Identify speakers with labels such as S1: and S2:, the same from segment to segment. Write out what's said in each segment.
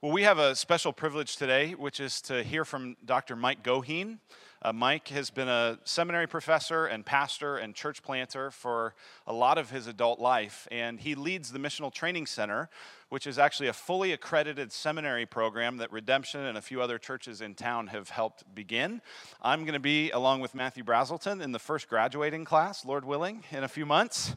S1: Well, we have a special privilege today, which is to hear from Dr. Mike Goheen. Uh, Mike has been a seminary professor and pastor and church planter for a lot of his adult life, and he leads the Missional Training Center, which is actually a fully accredited seminary program that Redemption and a few other churches in town have helped begin. I'm going to be, along with Matthew Brazelton, in the first graduating class, Lord willing, in a few months.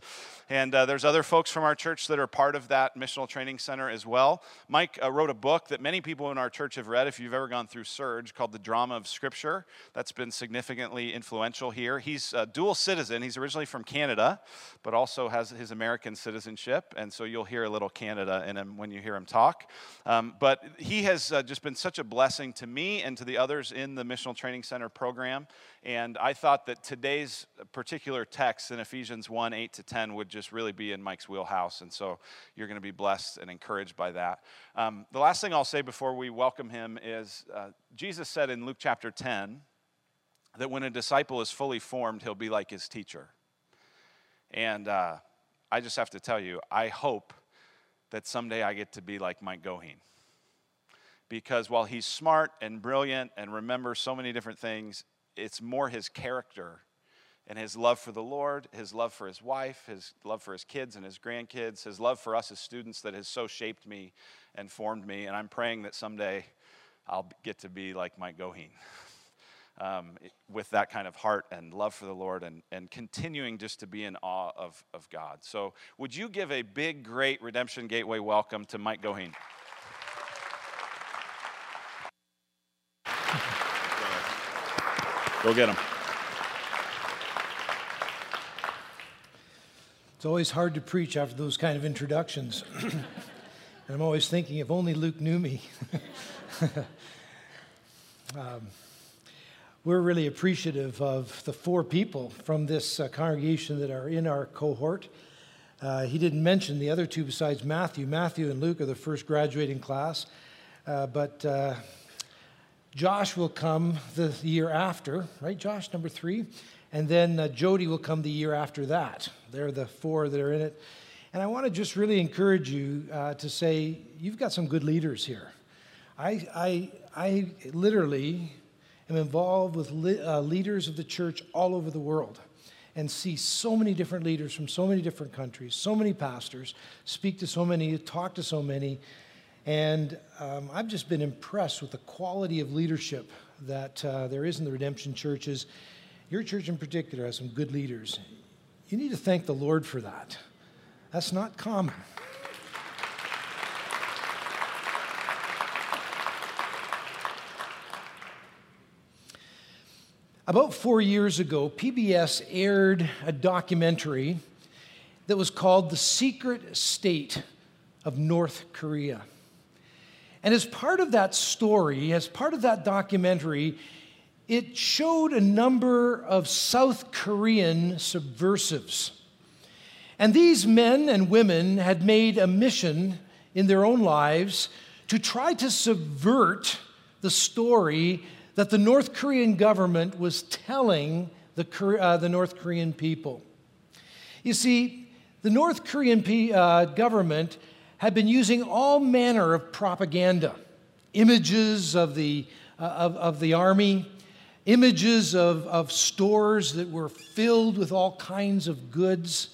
S1: And uh, there's other folks from our church that are part of that missional training center as well. Mike uh, wrote a book that many people in our church have read, if you've ever gone through Surge, called The Drama of Scripture. That's been significantly influential here. He's a dual citizen. He's originally from Canada, but also has his American citizenship. And so you'll hear a little Canada in when you hear him talk. Um, but he has uh, just been such a blessing to me and to the others in the Missional Training Center program. And I thought that today's particular text in Ephesians 1 8 to 10 would just really be in Mike's wheelhouse. And so you're going to be blessed and encouraged by that. Um, the last thing I'll say before we welcome him is uh, Jesus said in Luke chapter 10 that when a disciple is fully formed, he'll be like his teacher. And uh, I just have to tell you, I hope that someday I get to be like Mike Goheen. Because while he's smart and brilliant and remembers so many different things, it's more his character and his love for the Lord, his love for his wife, his love for his kids and his grandkids, his love for us as students that has so shaped me and formed me. And I'm praying that someday I'll get to be like Mike Goheen. Um, with that kind of heart and love for the Lord and, and continuing just to be in awe of, of God. So, would you give a big, great Redemption Gateway welcome to Mike Goheen? Go get him.
S2: It's always hard to preach after those kind of introductions. and I'm always thinking, if only Luke knew me. um, we're really appreciative of the four people from this uh, congregation that are in our cohort. Uh, he didn't mention the other two besides Matthew. Matthew and Luke are the first graduating class, uh, but uh, Josh will come the year after, right, Josh, number three? And then uh, Jody will come the year after that. They're the four that are in it. And I want to just really encourage you uh, to say, you've got some good leaders here. I, I, I literally am involved with uh, leaders of the church all over the world and see so many different leaders from so many different countries, so many pastors, speak to so many, talk to so many. And um, I've just been impressed with the quality of leadership that uh, there is in the redemption churches. Your church in particular has some good leaders. You need to thank the Lord for that. That's not common. About four years ago, PBS aired a documentary that was called The Secret State of North Korea. And as part of that story, as part of that documentary, it showed a number of South Korean subversives. And these men and women had made a mission in their own lives to try to subvert the story that the North Korean government was telling the, uh, the North Korean people. You see, the North Korean uh, government had been using all manner of propaganda images of the, uh, of, of the army, images of, of stores that were filled with all kinds of goods,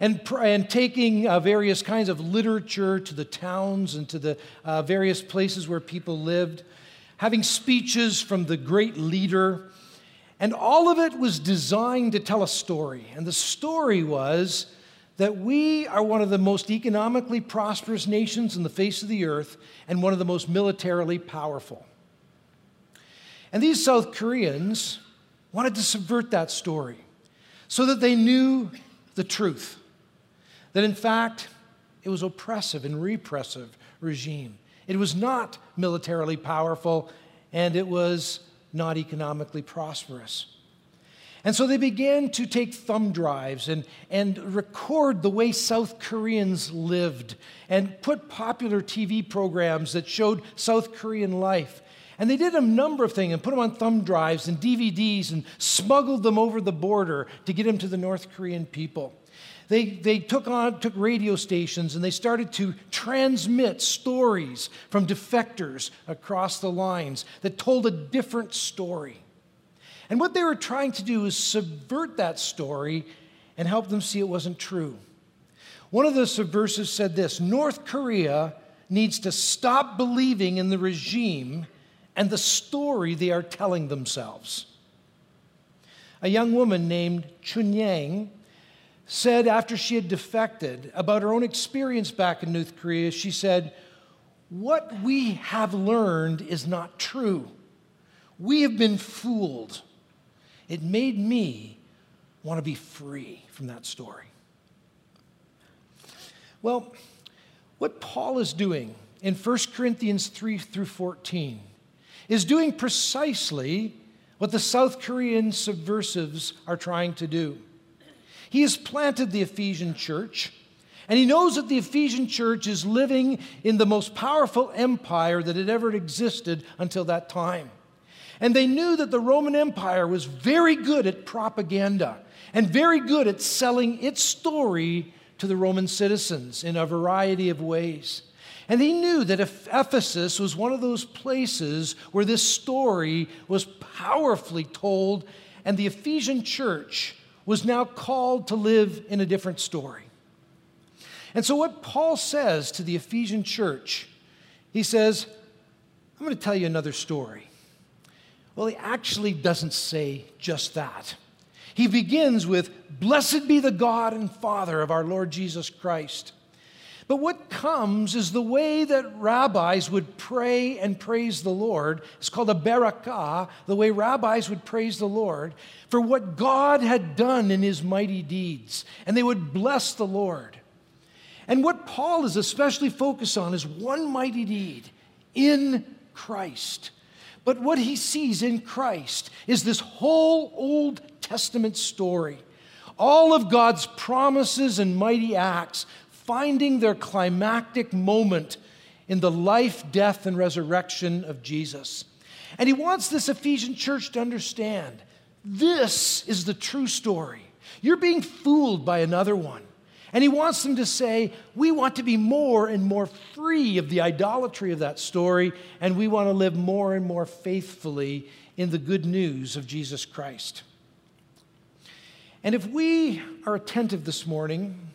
S2: and, and taking uh, various kinds of literature to the towns and to the uh, various places where people lived having speeches from the great leader. And all of it was designed to tell a story. And the story was that we are one of the most economically prosperous nations in the face of the earth and one of the most militarily powerful. And these South Koreans wanted to subvert that story so that they knew the truth that in fact it was oppressive and repressive regime it was not militarily powerful, and it was not economically prosperous. And so they began to take thumb drives and, and record the way South Koreans lived and put popular TV programs that showed South Korean life. And they did a number of things and put them on thumb drives and DVDs and smuggled them over the border to get them to the North Korean people. They, they took on took radio stations and they started to transmit stories from defectors across the lines that told a different story. And what they were trying to do is subvert that story and help them see it wasn't true. One of the subversives said this North Korea needs to stop believing in the regime and the story they are telling themselves. A young woman named Chun Yang said after she had defected about her own experience back in North Korea, she said, What we have learned is not true. We have been fooled. It made me want to be free from that story. Well, what Paul is doing in 1 Corinthians 3 through 14 is doing precisely what the South Korean subversives are trying to do. He has planted the Ephesian church, and he knows that the Ephesian church is living in the most powerful empire that had ever existed until that time. And they knew that the Roman Empire was very good at propaganda and very good at selling its story to the Roman citizens in a variety of ways. And he knew that Ephesus was one of those places where this story was powerfully told, and the Ephesian church was now called to live in a different story. And so, what Paul says to the Ephesian church, he says, I'm going to tell you another story. Well, he actually doesn't say just that. He begins with, Blessed be the God and Father of our Lord Jesus Christ. But what comes is the way that rabbis would pray and praise the Lord. It's called a barakah, the way rabbis would praise the Lord for what God had done in his mighty deeds. And they would bless the Lord. And what Paul is especially focused on is one mighty deed in Christ. But what he sees in Christ is this whole Old Testament story. All of God's promises and mighty acts finding their climactic moment in the life, death, and resurrection of Jesus. And he wants this Ephesian church to understand this is the true story. You're being fooled by another one. And he wants them to say, We want to be more and more free of the idolatry of that story, and we want to live more and more faithfully in the good news of Jesus Christ. And if we are attentive this morning,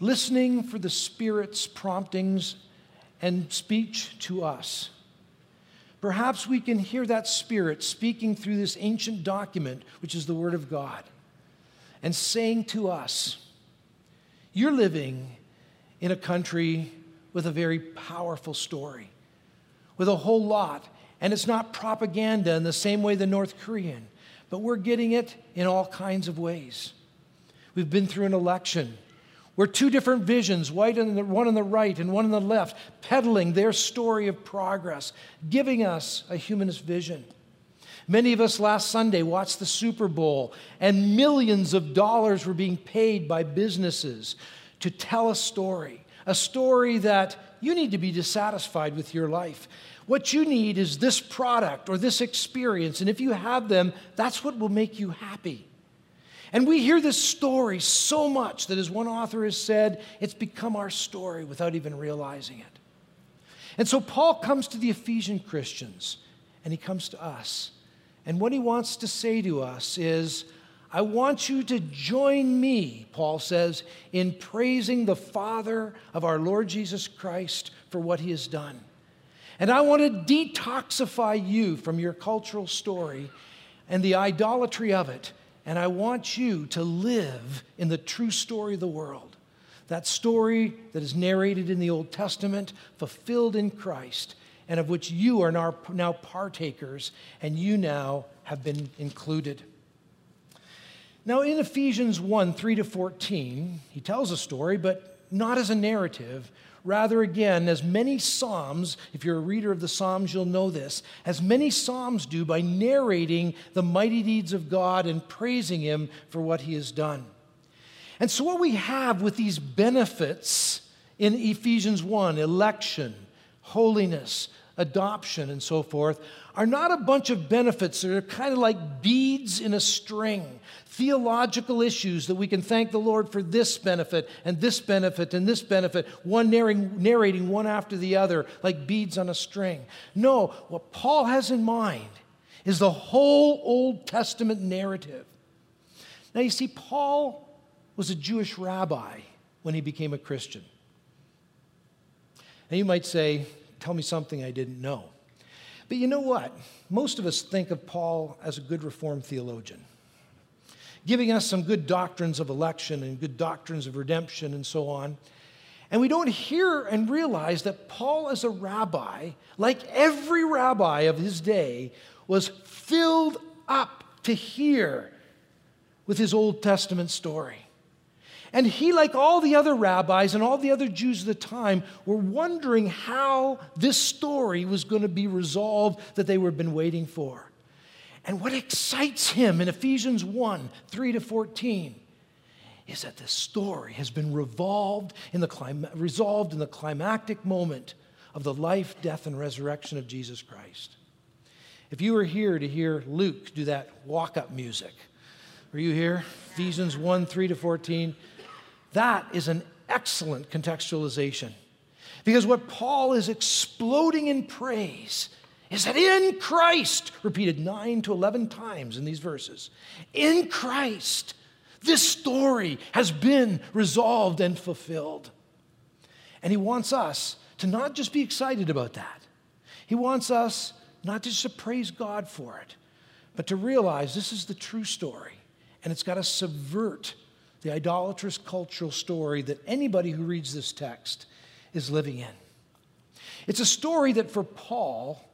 S2: listening for the Spirit's promptings and speech to us. Perhaps we can hear that Spirit speaking through this ancient document, which is the Word of God, and saying to us, You're living in a country with a very powerful story, with a whole lot. And it's not propaganda in the same way the North Korean, but we're getting it in all kinds of ways. We've been through an election we're two different visions, one on the right and one on the left, peddling their story of progress, giving us a humanist vision. Many of us last Sunday watched the Super Bowl, and millions of dollars were being paid by businesses to tell a story, a story that you need to be dissatisfied with your life. What you need is this product or this experience, and if you have them, that's what will make you happy. And we hear this story so much that, as one author has said, it's become our story without even realizing it. And so Paul comes to the Ephesian Christians and he comes to us. And what he wants to say to us is, I want you to join me, Paul says, in praising the Father of our Lord Jesus Christ for what he has done. And I want to detoxify you from your cultural story and the idolatry of it and I want you to live in the true story of the world. That story that is narrated in the Old Testament, fulfilled in Christ, and of which you are now partakers, and you now have been included. Now, in Ephesians 1 3 to 14, he tells a story, but not as a narrative, Rather, again, as many Psalms, if you're a reader of the Psalms, you'll know this, as many Psalms do by narrating the mighty deeds of God and praising Him for what He has done. And so, what we have with these benefits in Ephesians 1 election, holiness, adoption, and so forth, are not a bunch of benefits that are kind of like beads in a string, theological issues that we can thank the Lord for this benefit and this benefit and this benefit, one narrating, one after the other, like beads on a string. No, what Paul has in mind is the whole Old Testament narrative. Now, you see, Paul was a Jewish rabbi when he became a Christian. And you might say, Tell me something I didn't know. But you know what? Most of us think of Paul as a good Reformed theologian, giving us some good doctrines of election and good doctrines of redemption and so on. And we don't hear and realize that Paul, as a rabbi, like every rabbi of his day, was filled up to hear with his Old Testament story. And he, like all the other rabbis and all the other Jews of the time, were wondering how this story was going to be resolved that they had been waiting for. And what excites him in Ephesians 1 3 to 14 is that this story has been revolved in the clim- resolved in the climactic moment of the life, death, and resurrection of Jesus Christ. If you were here to hear Luke do that walk up music, were you here? Ephesians 1 3 to 14. That is an excellent contextualization. Because what Paul is exploding in praise is that in Christ, repeated 9 to 11 times in these verses, in Christ, this story has been resolved and fulfilled. And he wants us to not just be excited about that, he wants us not just to praise God for it, but to realize this is the true story and it's got to subvert the idolatrous cultural story that anybody who reads this text is living in. It's a story that for Paul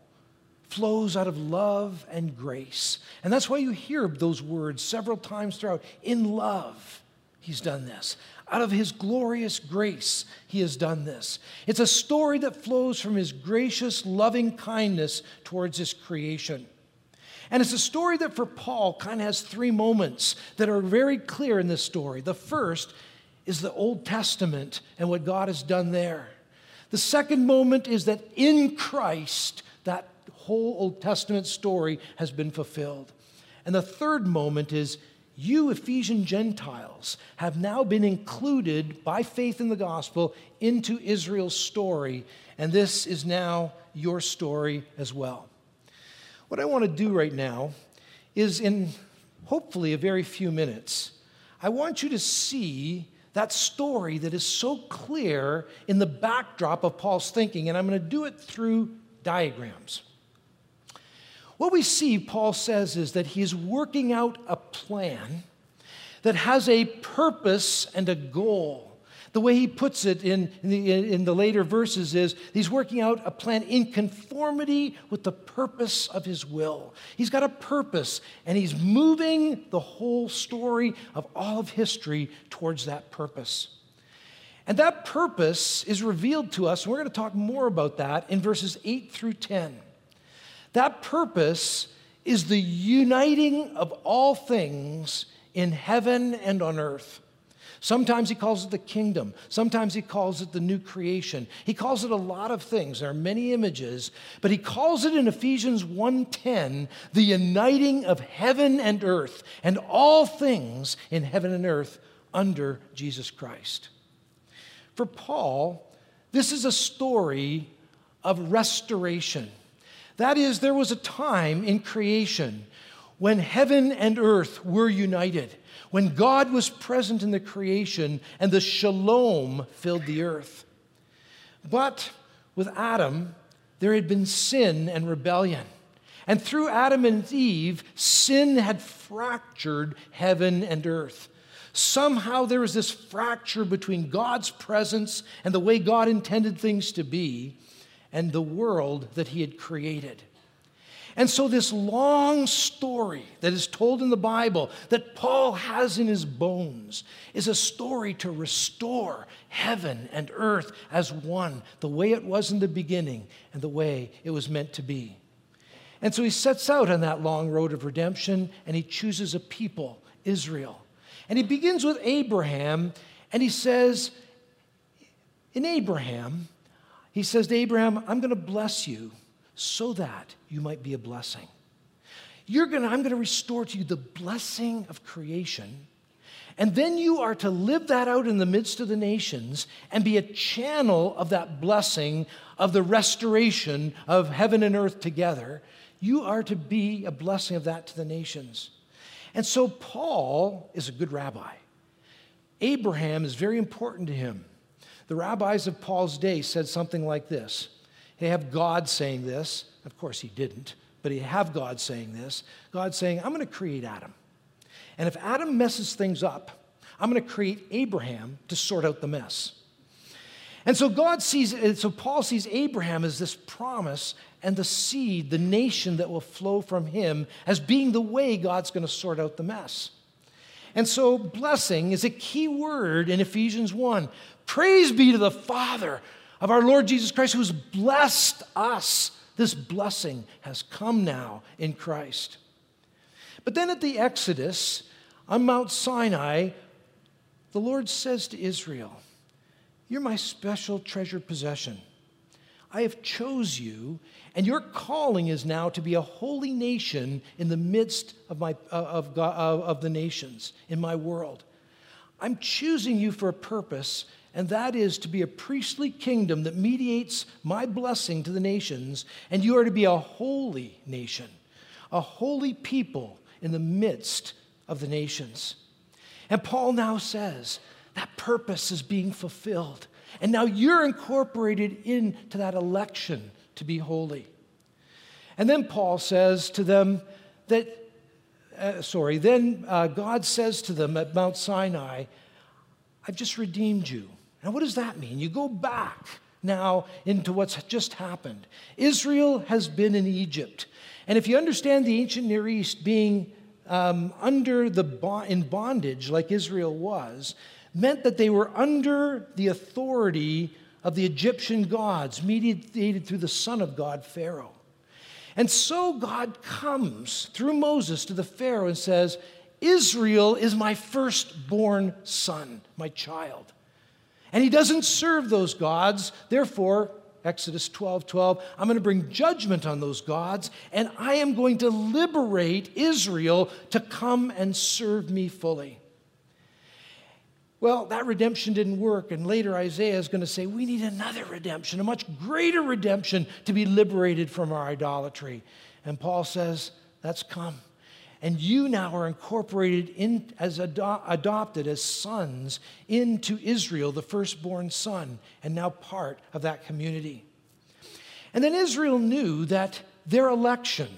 S2: flows out of love and grace. And that's why you hear those words several times throughout. In love, he's done this. Out of his glorious grace, he has done this. It's a story that flows from his gracious, loving kindness towards his creation. And it's a story that for Paul kind of has three moments that are very clear in this story. The first is the Old Testament and what God has done there. The second moment is that in Christ, that whole Old Testament story has been fulfilled. And the third moment is you, Ephesian Gentiles, have now been included by faith in the gospel into Israel's story, and this is now your story as well. What I want to do right now is, in hopefully a very few minutes, I want you to see that story that is so clear in the backdrop of Paul's thinking, and I'm going to do it through diagrams. What we see, Paul says, is that he's working out a plan that has a purpose and a goal. The way he puts it in, in, the, in the later verses is he's working out a plan in conformity with the purpose of his will. He's got a purpose, and he's moving the whole story of all of history towards that purpose. And that purpose is revealed to us, and we're going to talk more about that in verses 8 through 10. That purpose is the uniting of all things in heaven and on earth. Sometimes he calls it the kingdom. Sometimes he calls it the new creation. He calls it a lot of things. There are many images, but he calls it in Ephesians 1:10 the uniting of heaven and earth and all things in heaven and earth under Jesus Christ. For Paul, this is a story of restoration. That is, there was a time in creation when heaven and earth were united when God was present in the creation and the shalom filled the earth. But with Adam, there had been sin and rebellion. And through Adam and Eve, sin had fractured heaven and earth. Somehow there was this fracture between God's presence and the way God intended things to be and the world that He had created. And so, this long story that is told in the Bible that Paul has in his bones is a story to restore heaven and earth as one, the way it was in the beginning and the way it was meant to be. And so, he sets out on that long road of redemption and he chooses a people, Israel. And he begins with Abraham and he says, In Abraham, he says to Abraham, I'm going to bless you so that you might be a blessing. You're gonna, I'm to restore to you the blessing of creation. And then you are to live that out in the midst of the nations and be a channel of that blessing of the restoration of heaven and earth together. You are to be a blessing of that to the nations. And so Paul is a good rabbi. Abraham is very important to him. The rabbis of Paul's day said something like this. They have God saying this. Of course, he didn't, but he have God saying this. God saying, I'm going to create Adam. And if Adam messes things up, I'm going to create Abraham to sort out the mess. And so God sees, so Paul sees Abraham as this promise and the seed, the nation that will flow from him, as being the way God's going to sort out the mess. And so, blessing is a key word in Ephesians 1. Praise be to the Father of our Lord Jesus Christ, who has blessed us. This blessing has come now in Christ. But then at the Exodus on Mount Sinai, the Lord says to Israel, You're my special treasured possession. I have chose you, and your calling is now to be a holy nation in the midst of, my, uh, of, God, of the nations in my world. I'm choosing you for a purpose, and that is to be a priestly kingdom that mediates my blessing to the nations, and you are to be a holy nation, a holy people in the midst of the nations. And Paul now says that purpose is being fulfilled. And now you're incorporated into that election to be holy. And then Paul says to them that, uh, sorry, then uh, God says to them at Mount Sinai, I've just redeemed you. Now, what does that mean? You go back now into what's just happened. Israel has been in Egypt. And if you understand the ancient Near East being um, under the in bondage like Israel was, meant that they were under the authority of the Egyptian gods, mediated through the Son of God, Pharaoh. And so God comes through Moses to the Pharaoh and says, Israel is my firstborn son, my child. And he doesn't serve those gods. Therefore, Exodus 12 12, I'm going to bring judgment on those gods, and I am going to liberate Israel to come and serve me fully. Well, that redemption didn't work, and later Isaiah is going to say, We need another redemption, a much greater redemption to be liberated from our idolatry. And Paul says, That's come. And you now are incorporated in, as ado- adopted as sons into Israel, the firstborn son, and now part of that community. And then Israel knew that their election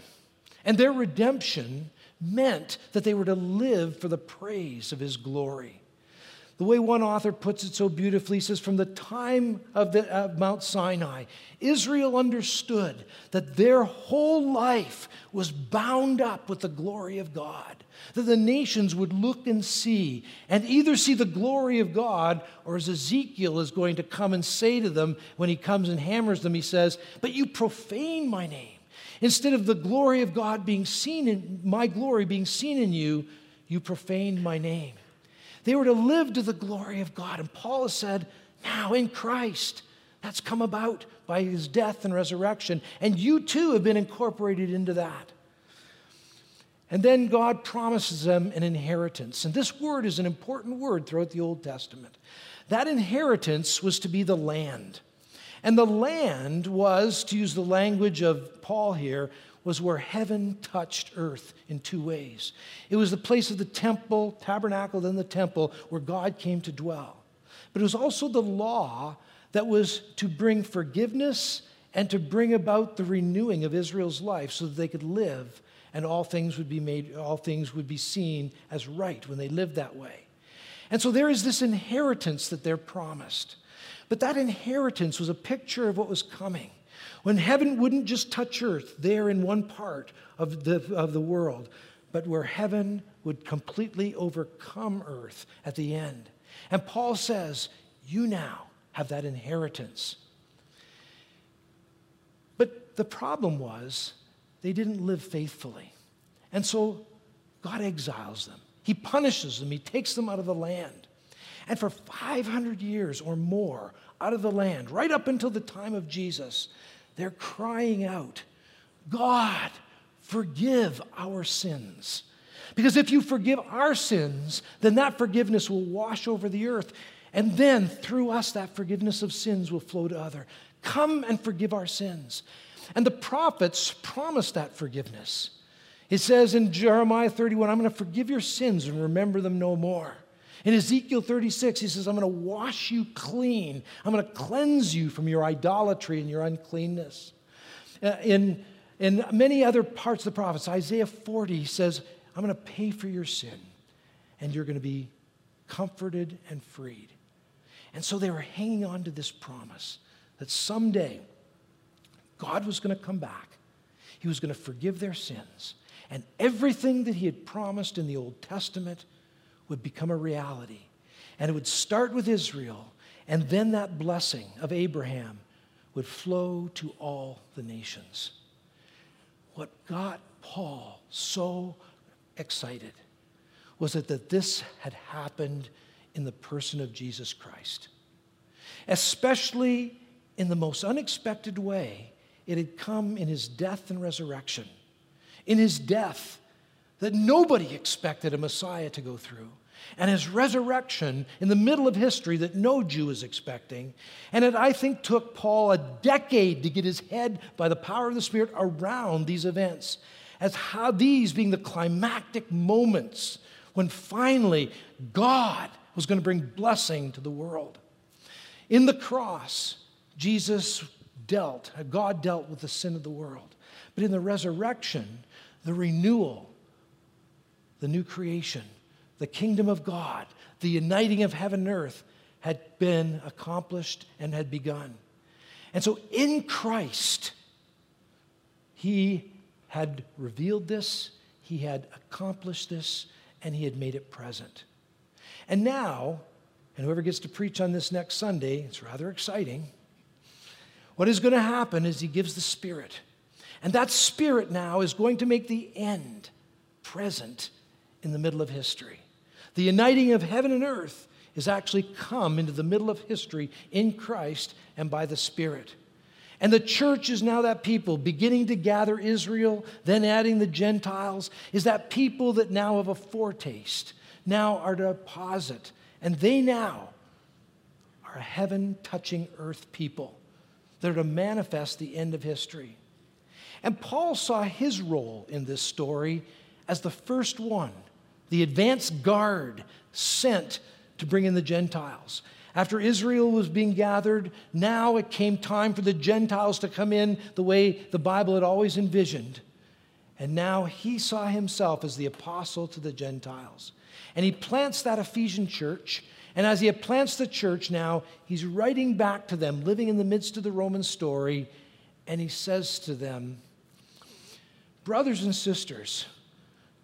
S2: and their redemption meant that they were to live for the praise of his glory. The way one author puts it so beautifully says, from the time of, the, of Mount Sinai, Israel understood that their whole life was bound up with the glory of God. That the nations would look and see, and either see the glory of God, or as Ezekiel is going to come and say to them when he comes and hammers them, he says, But you profane my name. Instead of the glory of God being seen in my glory being seen in you, you profaned my name. They were to live to the glory of God. And Paul has said, now in Christ, that's come about by his death and resurrection. And you too have been incorporated into that. And then God promises them an inheritance. And this word is an important word throughout the Old Testament. That inheritance was to be the land. And the land was, to use the language of Paul here, was where heaven touched earth in two ways. It was the place of the temple, tabernacle, then the temple, where God came to dwell. But it was also the law that was to bring forgiveness and to bring about the renewing of Israel's life so that they could live and all things would be made all things would be seen as right when they lived that way. And so there is this inheritance that they're promised. But that inheritance was a picture of what was coming. When heaven wouldn't just touch earth there in one part of the, of the world, but where heaven would completely overcome earth at the end. And Paul says, You now have that inheritance. But the problem was they didn't live faithfully. And so God exiles them, He punishes them, He takes them out of the land. And for 500 years or more, out of the land, right up until the time of Jesus, they're crying out, God, forgive our sins. Because if you forgive our sins, then that forgiveness will wash over the earth. And then through us, that forgiveness of sins will flow to other. Come and forgive our sins. And the prophets promised that forgiveness. It says in Jeremiah 31, I'm going to forgive your sins and remember them no more. In Ezekiel 36, he says, I'm going to wash you clean. I'm going to cleanse you from your idolatry and your uncleanness. Uh, in, in many other parts of the prophets, Isaiah 40 says, I'm going to pay for your sin, and you're going to be comforted and freed. And so they were hanging on to this promise that someday God was going to come back. He was going to forgive their sins. And everything that he had promised in the Old Testament would become a reality. And it would start with Israel, and then that blessing of Abraham would flow to all the nations. What got Paul so excited was that, that this had happened in the person of Jesus Christ. Especially in the most unexpected way, it had come in his death and resurrection. In his death, that nobody expected a Messiah to go through, and his resurrection in the middle of history that no Jew is expecting. And it, I think, took Paul a decade to get his head by the power of the Spirit around these events, as how these being the climactic moments when finally God was going to bring blessing to the world. In the cross, Jesus dealt, God dealt with the sin of the world. But in the resurrection, the renewal, the new creation, the kingdom of God, the uniting of heaven and earth had been accomplished and had begun. And so in Christ, he had revealed this, he had accomplished this, and he had made it present. And now, and whoever gets to preach on this next Sunday, it's rather exciting. What is going to happen is he gives the Spirit. And that Spirit now is going to make the end present in the middle of history. The uniting of heaven and earth is actually come into the middle of history in Christ and by the Spirit. And the church is now that people beginning to gather Israel, then adding the Gentiles, is that people that now have a foretaste, now are to deposit. And they now are a heaven touching earth people that are to manifest the end of history. And Paul saw his role in this story as the first one the advance guard sent to bring in the Gentiles. After Israel was being gathered, now it came time for the Gentiles to come in the way the Bible had always envisioned. And now he saw himself as the apostle to the Gentiles. And he plants that Ephesian church. And as he plants the church now, he's writing back to them, living in the midst of the Roman story. And he says to them, Brothers and sisters,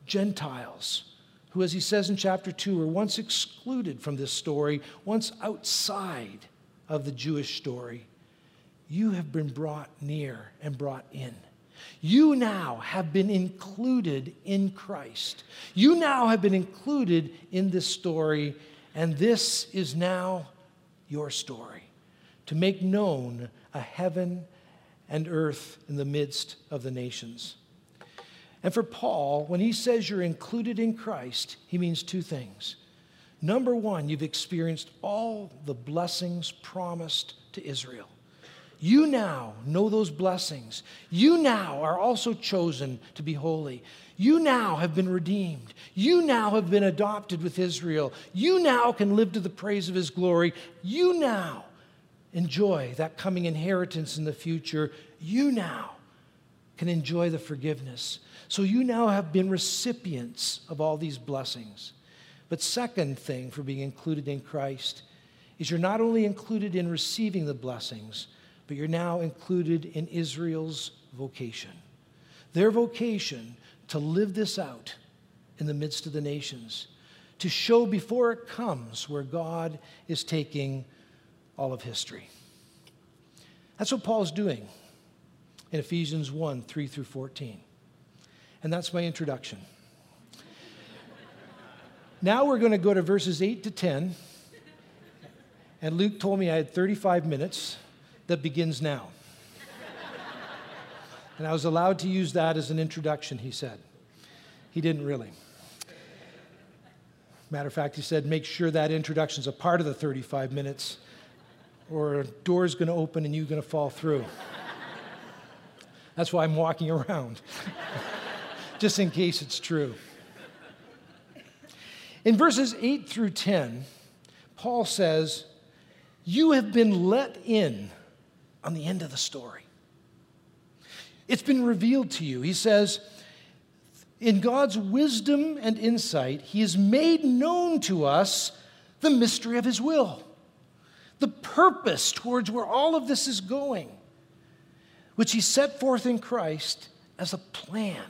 S2: Gentiles, who, as he says in chapter 2, were once excluded from this story, once outside of the Jewish story, you have been brought near and brought in. You now have been included in Christ. You now have been included in this story, and this is now your story to make known a heaven and earth in the midst of the nations. And for Paul, when he says you're included in Christ, he means two things. Number one, you've experienced all the blessings promised to Israel. You now know those blessings. You now are also chosen to be holy. You now have been redeemed. You now have been adopted with Israel. You now can live to the praise of his glory. You now enjoy that coming inheritance in the future. You now can enjoy the forgiveness. So you now have been recipients of all these blessings. But, second thing for being included in Christ is you're not only included in receiving the blessings, but you're now included in Israel's vocation. Their vocation to live this out in the midst of the nations, to show before it comes where God is taking all of history. That's what Paul's doing in Ephesians 1 3 through 14. And that's my introduction. now we're going to go to verses 8 to 10. And Luke told me I had 35 minutes that begins now. And I was allowed to use that as an introduction, he said. He didn't really. Matter of fact, he said, make sure that introduction's a part of the 35 minutes, or a door's going to open and you're going to fall through. That's why I'm walking around, just in case it's true. In verses 8 through 10, Paul says, You have been let in on the end of the story. It's been revealed to you. He says, In God's wisdom and insight, He has made known to us the mystery of His will, the purpose towards where all of this is going, which He set forth in Christ as a plan.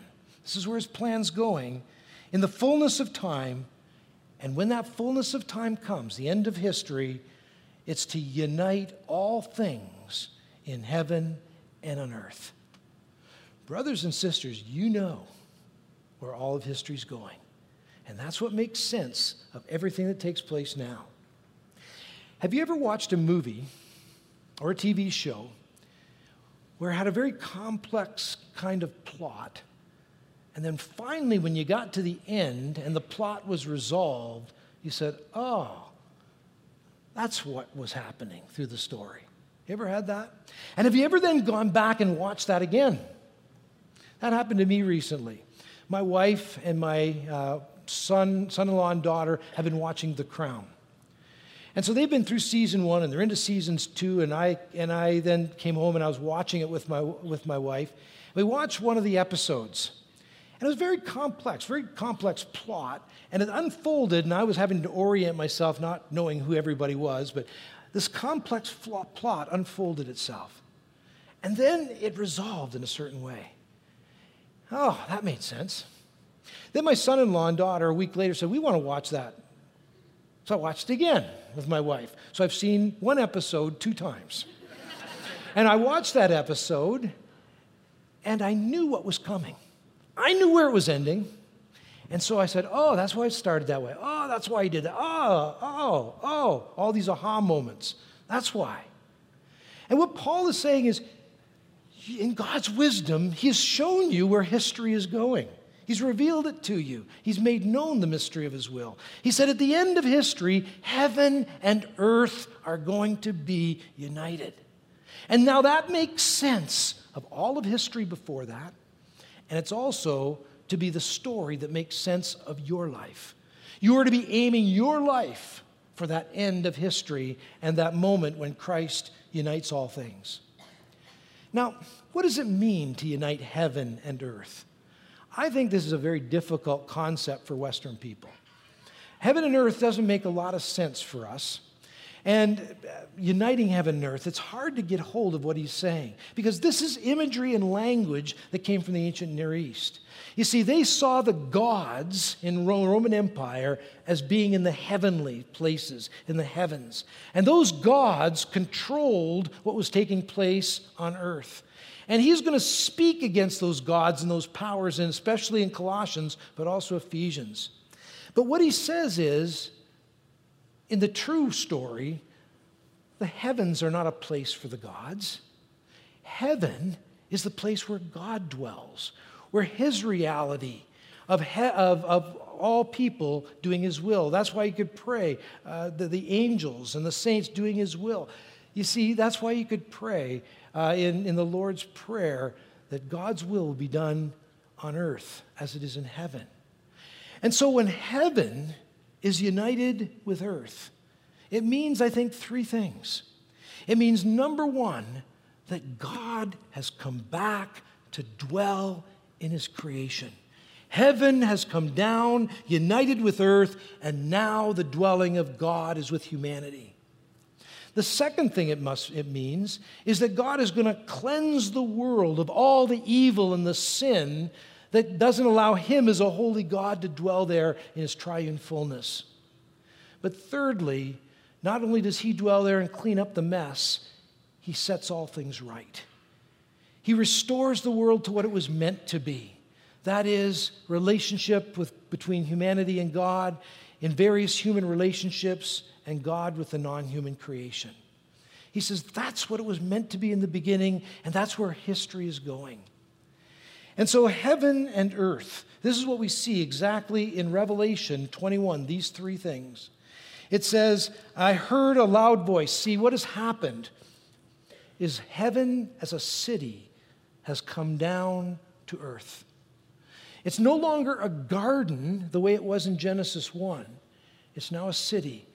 S2: This is where His plan's going. In the fullness of time, and when that fullness of time comes, the end of history, it's to unite all things in heaven and on earth. Brothers and sisters, you know where all of history's going. And that's what makes sense of everything that takes place now. Have you ever watched a movie or a TV show where it had a very complex kind of plot? And then finally, when you got to the end and the plot was resolved, you said, oh, that's what was happening through the story. You ever had that? And have you ever then gone back and watched that again? That happened to me recently. My wife and my uh, son, son-in-law and daughter have been watching The Crown. And so they've been through season one and they're into seasons two. And I, and I then came home and I was watching it with my, with my wife. We watched one of the episodes. And it was very complex, very complex plot. And it unfolded, and I was having to orient myself, not knowing who everybody was, but this complex plot unfolded itself. And then it resolved in a certain way. Oh, that made sense. Then my son in law and daughter, a week later, said, We want to watch that. So I watched it again with my wife. So I've seen one episode two times. and I watched that episode, and I knew what was coming. I knew where it was ending. And so I said, Oh, that's why it started that way. Oh, that's why he did that. Oh, oh, oh, all these aha moments. That's why. And what Paul is saying is, in God's wisdom, He has shown you where history is going. He's revealed it to you. He's made known the mystery of His will. He said, at the end of history, heaven and earth are going to be united. And now that makes sense of all of history before that and it's also to be the story that makes sense of your life. You are to be aiming your life for that end of history and that moment when Christ unites all things. Now, what does it mean to unite heaven and earth? I think this is a very difficult concept for Western people. Heaven and earth doesn't make a lot of sense for us. And uh, uniting heaven and earth, it's hard to get hold of what he's saying because this is imagery and language that came from the ancient Near East. You see, they saw the gods in Roman Empire as being in the heavenly places, in the heavens. And those gods controlled what was taking place on earth. And he's going to speak against those gods and those powers, and especially in Colossians, but also Ephesians. But what he says is in the true story, the heavens are not a place for the gods. Heaven is the place where God dwells, where his reality of, he- of, of all people doing his will. That's why you could pray, uh, the, the angels and the saints doing his will. You see, that's why you could pray uh, in, in the Lord's Prayer that God's will will be done on earth as it is in heaven. And so when heaven is united with earth, it means, I think, three things. It means, number one, that God has come back to dwell in his creation. Heaven has come down, united with earth, and now the dwelling of God is with humanity. The second thing it, must, it means is that God is going to cleanse the world of all the evil and the sin that doesn't allow Him as a holy God to dwell there in His triune fullness. But thirdly, not only does He dwell there and clean up the mess, He sets all things right. He restores the world to what it was meant to be. That is, relationship with, between humanity and God in various human relationships and God with the non human creation. He says that's what it was meant to be in the beginning, and that's where history is going. And so, heaven and earth, this is what we see exactly in Revelation 21, these three things. It says, I heard a loud voice. See, what has happened is heaven as a city has come down to earth. It's no longer a garden the way it was in Genesis 1, it's now a city.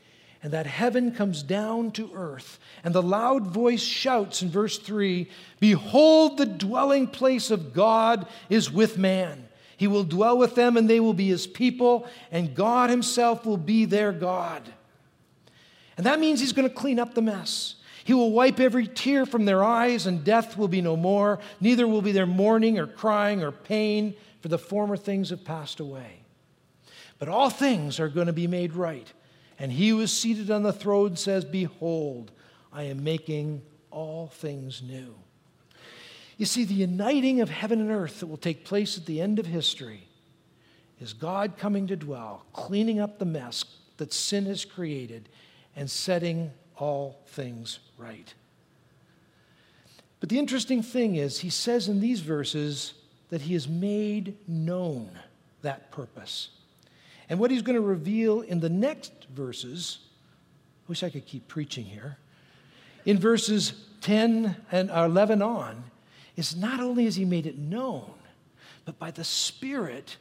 S2: And that heaven comes down to earth. And the loud voice shouts in verse 3 Behold, the dwelling place of God is with man. He will dwell with them, and they will be his people, and God himself will be their God. And that means he's going to clean up the mess. He will wipe every tear from their eyes, and death will be no more. Neither will be there mourning or crying or pain, for the former things have passed away. But all things are going to be made right. And he who is seated on the throne says, Behold, I am making all things new. You see, the uniting of heaven and earth that will take place at the end of history is God coming to dwell, cleaning up the mess that sin has created, and setting all things right. But the interesting thing is, he says in these verses that he has made known that purpose. And what he's going to reveal in the next verses, I wish I could keep preaching here, in verses 10 and 11 on, is not only has he made it known, but by the Spirit,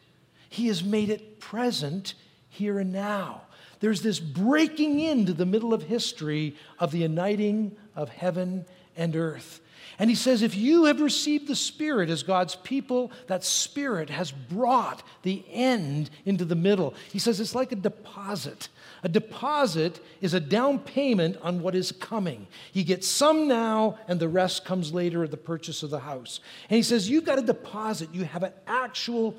S2: he has made it present here and now. There's this breaking into the middle of history of the uniting of heaven and earth. And he says, if you have received the Spirit as God's people, that Spirit has brought the end into the middle. He says it's like a deposit. A deposit is a down payment on what is coming. You get some now, and the rest comes later at the purchase of the house. And he says, You've got a deposit. You have an actual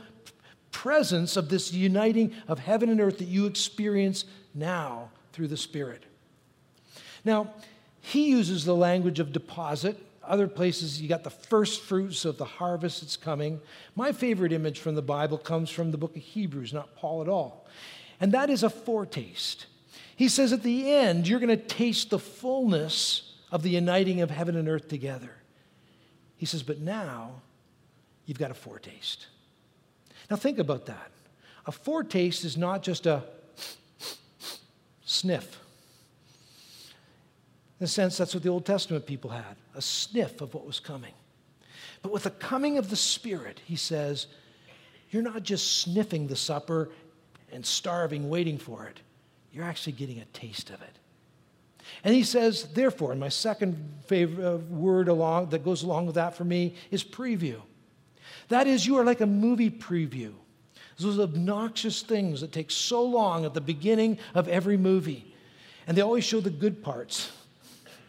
S2: presence of this uniting of heaven and earth that you experience now through the Spirit. Now, he uses the language of deposit other places, you got the first fruits of the harvest that's coming. My favorite image from the Bible comes from the book of Hebrews, not Paul at all. And that is a foretaste. He says at the end, you're going to taste the fullness of the uniting of heaven and earth together. He says, but now you've got a foretaste. Now think about that. A foretaste is not just a sniff. In a sense, that's what the Old Testament people had a sniff of what was coming. But with the coming of the Spirit, he says, you're not just sniffing the supper and starving, waiting for it. You're actually getting a taste of it. And he says, therefore, and my second favorite uh, word along that goes along with that for me is preview. That is, you are like a movie preview. Those obnoxious things that take so long at the beginning of every movie. And they always show the good parts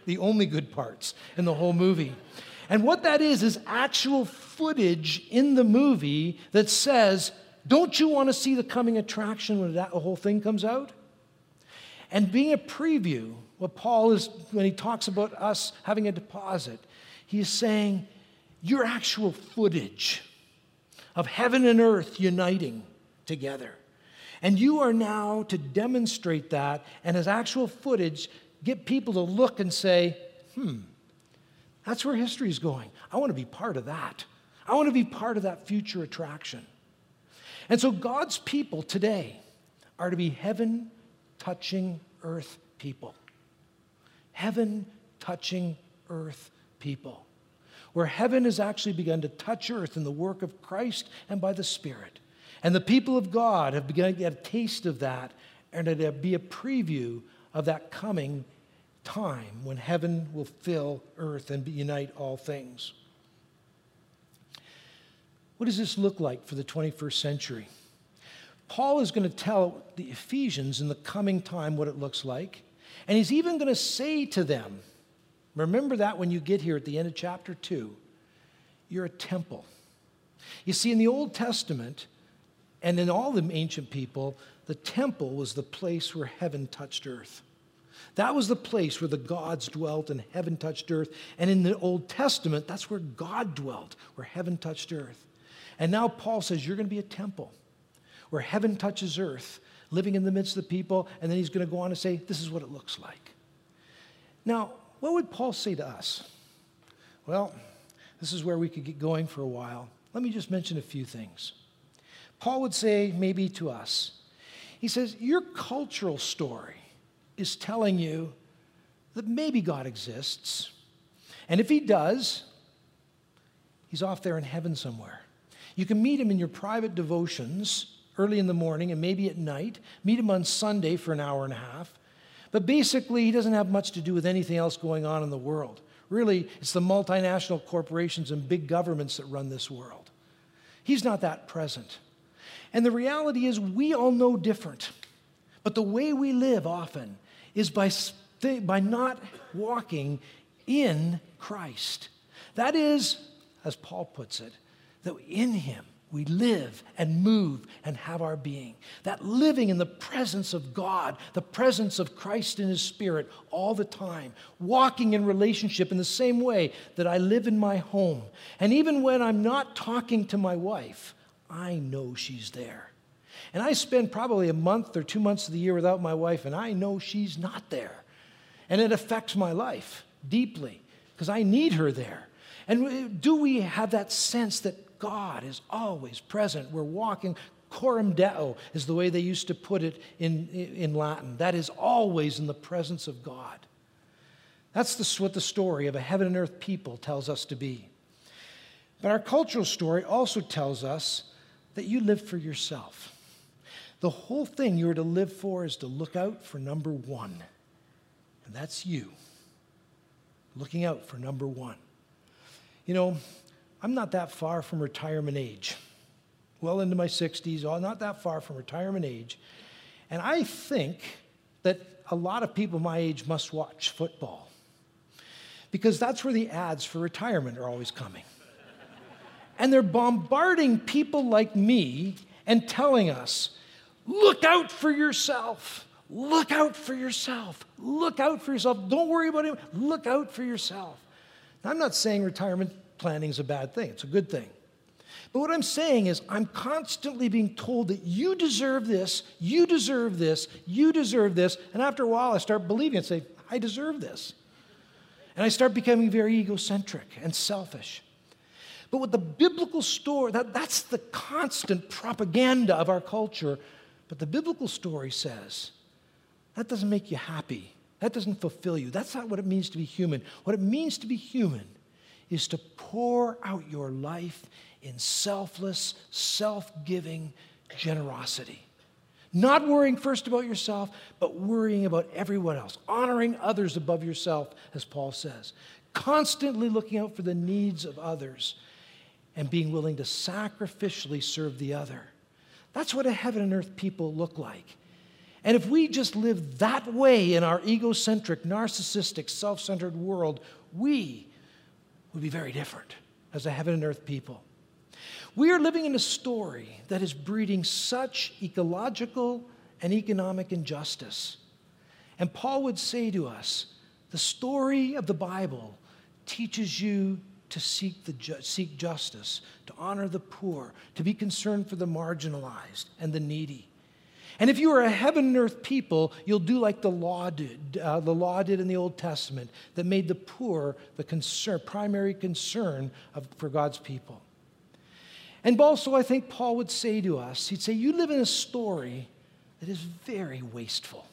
S2: the only good parts in the whole movie. And what that is, is actual footage in the movie that says, Don't you want to see the coming attraction when that whole thing comes out? And being a preview, what Paul is, when he talks about us having a deposit, he is saying, Your actual footage of heaven and earth uniting together. And you are now to demonstrate that, and as actual footage, get people to look and say, hmm, that's where history is going. I want to be part of that. I want to be part of that future attraction. And so God's people today are to be heaven touching earth people. Heaven touching earth people. Where heaven has actually begun to touch earth in the work of Christ and by the Spirit. And the people of God have begun to get a taste of that and to be a preview of that coming time when heaven will fill earth and unite all things. What does this look like for the 21st century? Paul is going to tell the Ephesians in the coming time what it looks like. And he's even going to say to them, remember that when you get here at the end of chapter 2, you're a temple. You see, in the Old Testament and in all the ancient people, the temple was the place where heaven touched earth. That was the place where the gods dwelt and heaven touched earth. And in the Old Testament, that's where God dwelt, where heaven touched earth. And now Paul says, You're going to be a temple where heaven touches earth, living in the midst of the people. And then he's going to go on to say, This is what it looks like. Now, what would Paul say to us? Well, this is where we could get going for a while. Let me just mention a few things. Paul would say, maybe to us, he says, Your cultural story is telling you that maybe God exists. And if he does, he's off there in heaven somewhere. You can meet him in your private devotions early in the morning and maybe at night. Meet him on Sunday for an hour and a half. But basically, he doesn't have much to do with anything else going on in the world. Really, it's the multinational corporations and big governments that run this world. He's not that present. And the reality is, we all know different. But the way we live often is by, by not walking in Christ. That is, as Paul puts it, that in Him we live and move and have our being. That living in the presence of God, the presence of Christ in His Spirit all the time, walking in relationship in the same way that I live in my home. And even when I'm not talking to my wife, I know she's there. And I spend probably a month or two months of the year without my wife, and I know she's not there. And it affects my life deeply because I need her there. And do we have that sense that God is always present? We're walking, coram deo is the way they used to put it in, in Latin. That is always in the presence of God. That's the, what the story of a heaven and earth people tells us to be. But our cultural story also tells us that you live for yourself. The whole thing you're to live for is to look out for number one, and that's you. Looking out for number one. You know, I'm not that far from retirement age. Well into my 60s, uh, not that far from retirement age. And I think that a lot of people my age must watch football because that's where the ads for retirement are always coming. And they're bombarding people like me and telling us, look out for yourself. Look out for yourself. Look out for yourself. Don't worry about him. Look out for yourself. Now, I'm not saying retirement planning is a bad thing, it's a good thing. But what I'm saying is, I'm constantly being told that you deserve this, you deserve this, you deserve this. And after a while, I start believing and say, I deserve this. And I start becoming very egocentric and selfish. But with the biblical story, that, that's the constant propaganda of our culture. But the biblical story says that doesn't make you happy. That doesn't fulfill you. That's not what it means to be human. What it means to be human is to pour out your life in selfless, self giving generosity. Not worrying first about yourself, but worrying about everyone else, honoring others above yourself, as Paul says. Constantly looking out for the needs of others and being willing to sacrificially serve the other. That's what a heaven and earth people look like. And if we just live that way in our egocentric, narcissistic, self centered world, we would be very different as a heaven and earth people. We are living in a story that is breeding such ecological and economic injustice. And Paul would say to us the story of the Bible teaches you to seek, the ju- seek justice, to honor the poor, to be concerned for the marginalized and the needy. And if you are a heaven and earth people, you'll do like the law did, uh, the law did in the Old Testament, that made the poor the concern, primary concern of, for God's people. And also, I think Paul would say to us, he'd say, You live in a story that is very wasteful.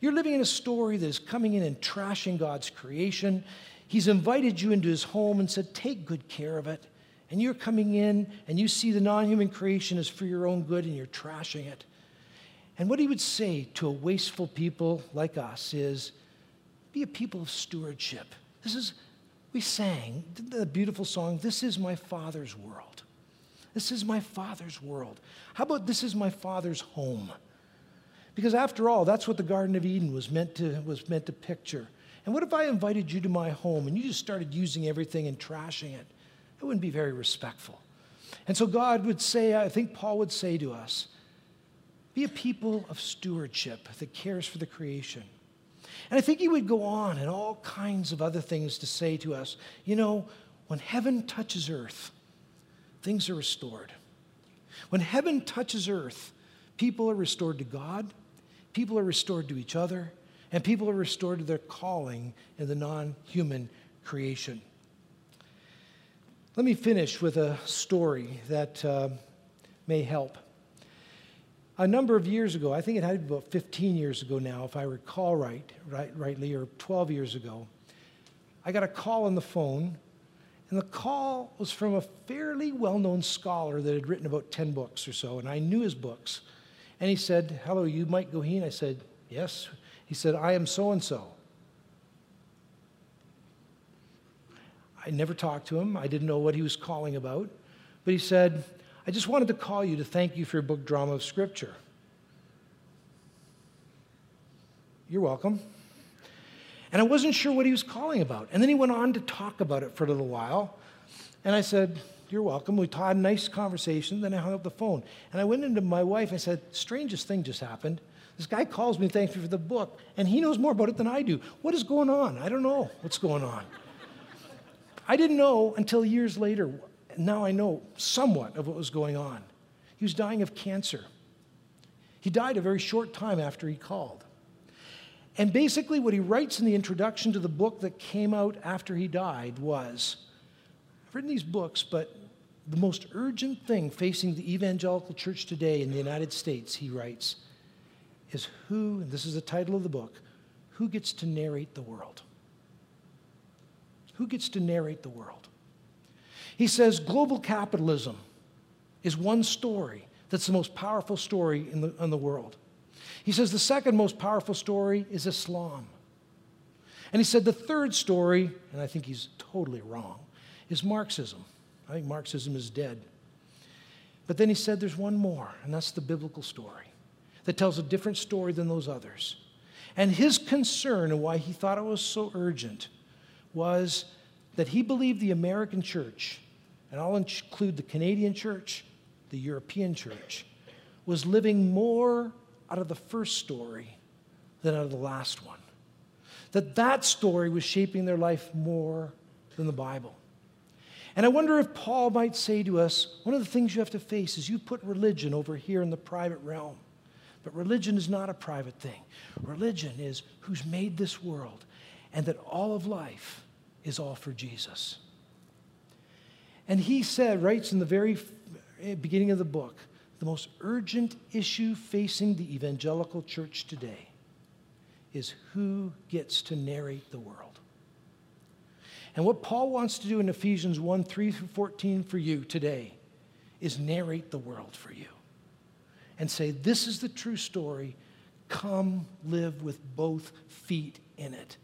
S2: You're living in a story that is coming in and trashing God's creation. He's invited you into his home and said, Take good care of it. And you're coming in and you see the non human creation is for your own good and you're trashing it. And what he would say to a wasteful people like us is be a people of stewardship. This is, we sang the beautiful song, This is my Father's world. This is my Father's world. How about this is my Father's home? Because after all, that's what the Garden of Eden was meant to, was meant to picture. And what if I invited you to my home and you just started using everything and trashing it? It wouldn't be very respectful. And so God would say, I think Paul would say to us, be a people of stewardship that cares for the creation. And I think he would go on and all kinds of other things to say to us. You know, when heaven touches earth, things are restored. When heaven touches earth, people are restored to God, people are restored to each other, and people are restored to their calling in the non human creation. Let me finish with a story that uh, may help. A number of years ago, I think it had about 15 years ago now, if I recall right, right rightly, or 12 years ago, I got a call on the phone, and the call was from a fairly well known scholar that had written about 10 books or so, and I knew his books. And he said, Hello, you Mike Goheen? I said, Yes. He said, I am so and so. I never talked to him. I didn't know what he was calling about. But he said, I just wanted to call you to thank you for your book, Drama of Scripture. You're welcome. And I wasn't sure what he was calling about. And then he went on to talk about it for a little while. And I said, You're welcome. We had a nice conversation. Then I hung up the phone. And I went into my wife and said, Strangest thing just happened. This guy calls me, thanks me for the book, and he knows more about it than I do. What is going on? I don't know what's going on. I didn't know until years later. Now I know somewhat of what was going on. He was dying of cancer. He died a very short time after he called. And basically, what he writes in the introduction to the book that came out after he died was I've written these books, but the most urgent thing facing the evangelical church today in the United States, he writes, is who, and this is the title of the book, who gets to narrate the world? Who gets to narrate the world? He says global capitalism is one story that's the most powerful story in the, in the world. He says the second most powerful story is Islam. And he said the third story, and I think he's totally wrong, is Marxism. I think Marxism is dead. But then he said there's one more, and that's the biblical story that tells a different story than those others. And his concern and why he thought it was so urgent was that he believed the American church, and I'll include the Canadian church, the European church, was living more out of the first story than out of the last one. That that story was shaping their life more than the Bible. And I wonder if Paul might say to us one of the things you have to face is you put religion over here in the private realm. But religion is not a private thing. Religion is who's made this world, and that all of life is all for Jesus. And he said, writes in the very eh, beginning of the book, the most urgent issue facing the evangelical church today is who gets to narrate the world. And what Paul wants to do in Ephesians 1 3 through 14 for you today is narrate the world for you and say, This is the true story. Come live with both feet in it.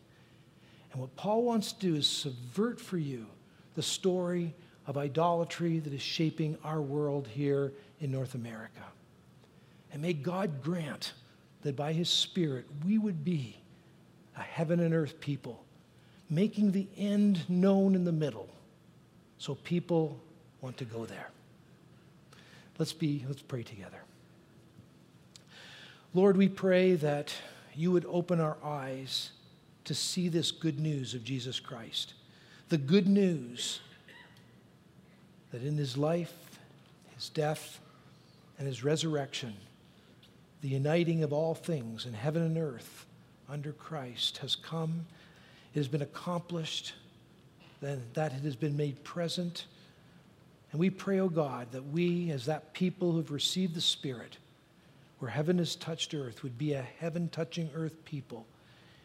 S2: And what Paul wants to do is subvert for you the story of idolatry that is shaping our world here in North America. And may God grant that by his Spirit we would be a heaven and earth people, making the end known in the middle so people want to go there. Let's be, let's pray together. Lord, we pray that you would open our eyes to see this good news of Jesus Christ. The good news that in his life, his death, and his resurrection, the uniting of all things in heaven and earth under Christ has come. It has been accomplished, then that it has been made present. And we pray, O oh God, that we, as that people who've received the Spirit, where heaven has touched earth, would be a heaven touching earth people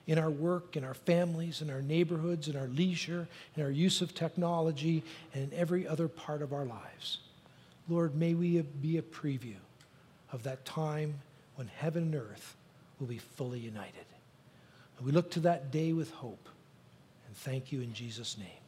S2: in our work, in our families, in our neighborhoods, in our leisure, in our use of technology, and in every other part of our lives. Lord, may we be a preview of that time when heaven and earth will be fully united. And we look to that day with hope and thank you in Jesus' name.